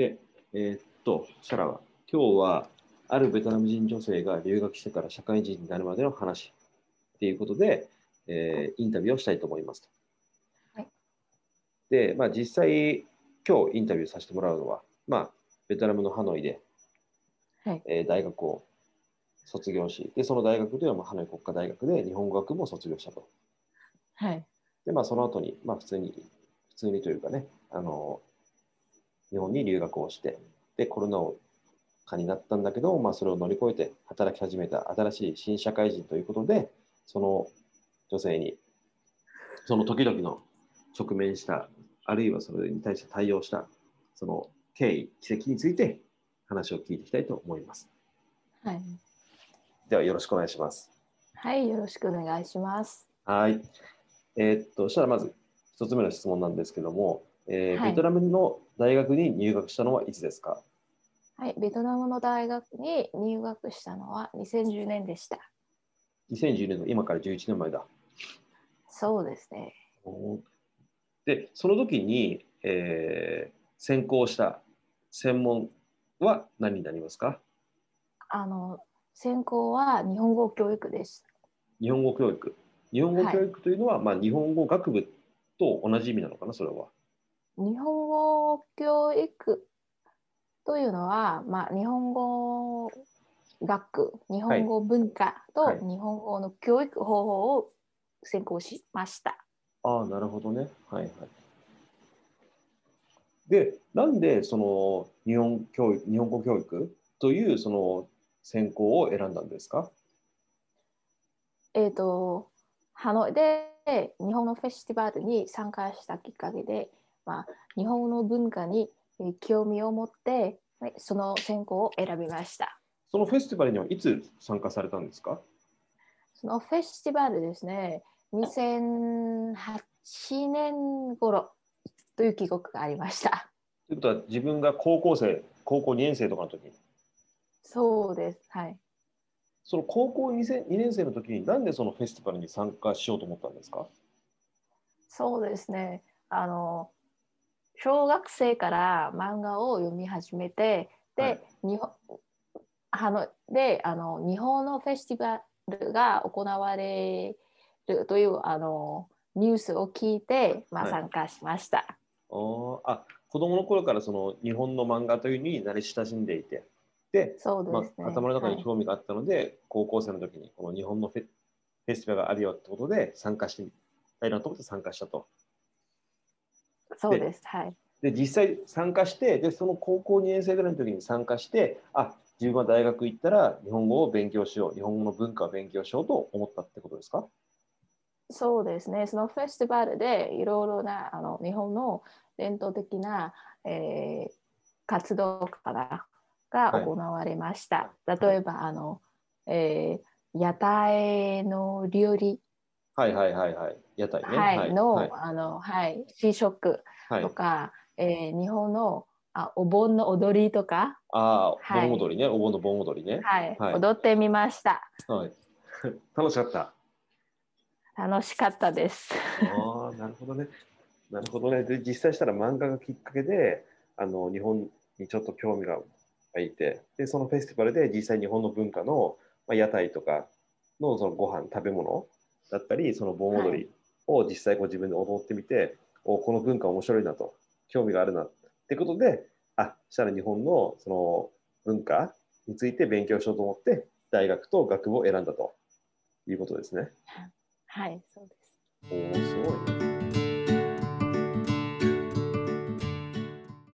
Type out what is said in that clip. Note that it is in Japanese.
で、えーっと、シャラは、今日は、あるベトナム人女性が留学してから社会人になるまでの話っていうことで、えーインタビューをしたいと思いますと。はいで、まあ、実際、今日インタビューさせてもらうのは、まあ、ベトナムのハノイで、はい。えー大学を卒業し、で、その大学では、まあ、ハノイ国家大学で日本語学部を卒業したと。はい。で、まあ、その後に、まあ、普通に、普通にというかね、あの、日本に留学をして、で、コロナ禍になったんだけど、まあ、それを乗り越えて働き始めた新しい新社会人ということで、その女性に、その時々の直面した、あるいはそれに対して対応した、その経緯、奇跡について話を聞いていきたいと思います。はい。では、よろしくお願いします。はい。よろしくお願いします。はい。えーっと、そしたらまず一つ目の質問なんですけども、えーはいベトナムの大学に入学したのはいつですか？はい。ベトナムの大学に入学したのは2010年でした。?2010 年の今から11年前だ。そうですね。で、その時に、えー専攻した専門は何になりますか？あの、専攻は日本語教育です。日本語教育。日本語はい教育というのは、まあ、日本語学部と同じ意味なのかな、それは。日本語教育というのは、まあ、日本語学、日本語文化とはい日本語の教育方法を専攻しました。ああ、なるほどね。はいはい。で、なんでその日本教育、日本語教育というその専攻を選んだんですか？えっ、と、ハノイで日本のフェスティバルに参加したきっかけで、まあ、日本の文化にえー興味を持って、はいその専攻を選びました。そのフェスティバルにはいつ参加されたんですか？そのフェスティバルですね、2008年頃という記憶がありました。ということは自分が高校生、高校2年生とかの時？に、そうです。はい。その高校 2, 年2年生の時になんでそのフェスティバルに参加しようと思ったんですか？そうですね。あの、小学生から漫画を読み始めて、で、はい日本あのであの日本のフェスティバルが行われるというあのニュースを聞いて、まあ、はい参加しました。あーあ、子供の頃からその日本の漫画というのに慣れ親しんでいて、で、まそうですね。あ、頭の中にはい興味があったので、高校生の時にこの日本のフェフェスティバルがあるよってことで参加してみたいなと思って参加したと。そうです。はい。で、実際参加して、で、その高校2年生ぐらいの時に参加して、あ、自分は大学行ったら日本語を勉強しよう、日本語の文化を勉強しようと思ったってことですか？そうですね。そのフェスティバルでいろいろなあの日本の伝統的な、えー活動かながはい行われました。例えばあの、えー屋台の料理、はいはいはいはい。屋台ね。はいの、はい。あのはい試食はいとか、えー日本のあお盆の踊りとか、ああ、はい盆踊りね。お盆の盆踊りね。はいはい踊ってみました。はい。楽しかった？楽しかったです。ああ、なるほどね。なるほどね。で、実際したら漫画がきっかけで、あの、日本にちょっと興味が湧いて、で、そのフェスティバルで実際日本の文化の、まあ、屋台とかのそのご飯、食べ物だったり、その盆踊りを実際ご自分で踊ってみて、おこの文化面白いなと、興味があるなってことで、あ、したら日本のその文化について勉強しようと思って、大学と学部を選んだということですね。はい、そうです。おお、すごいね。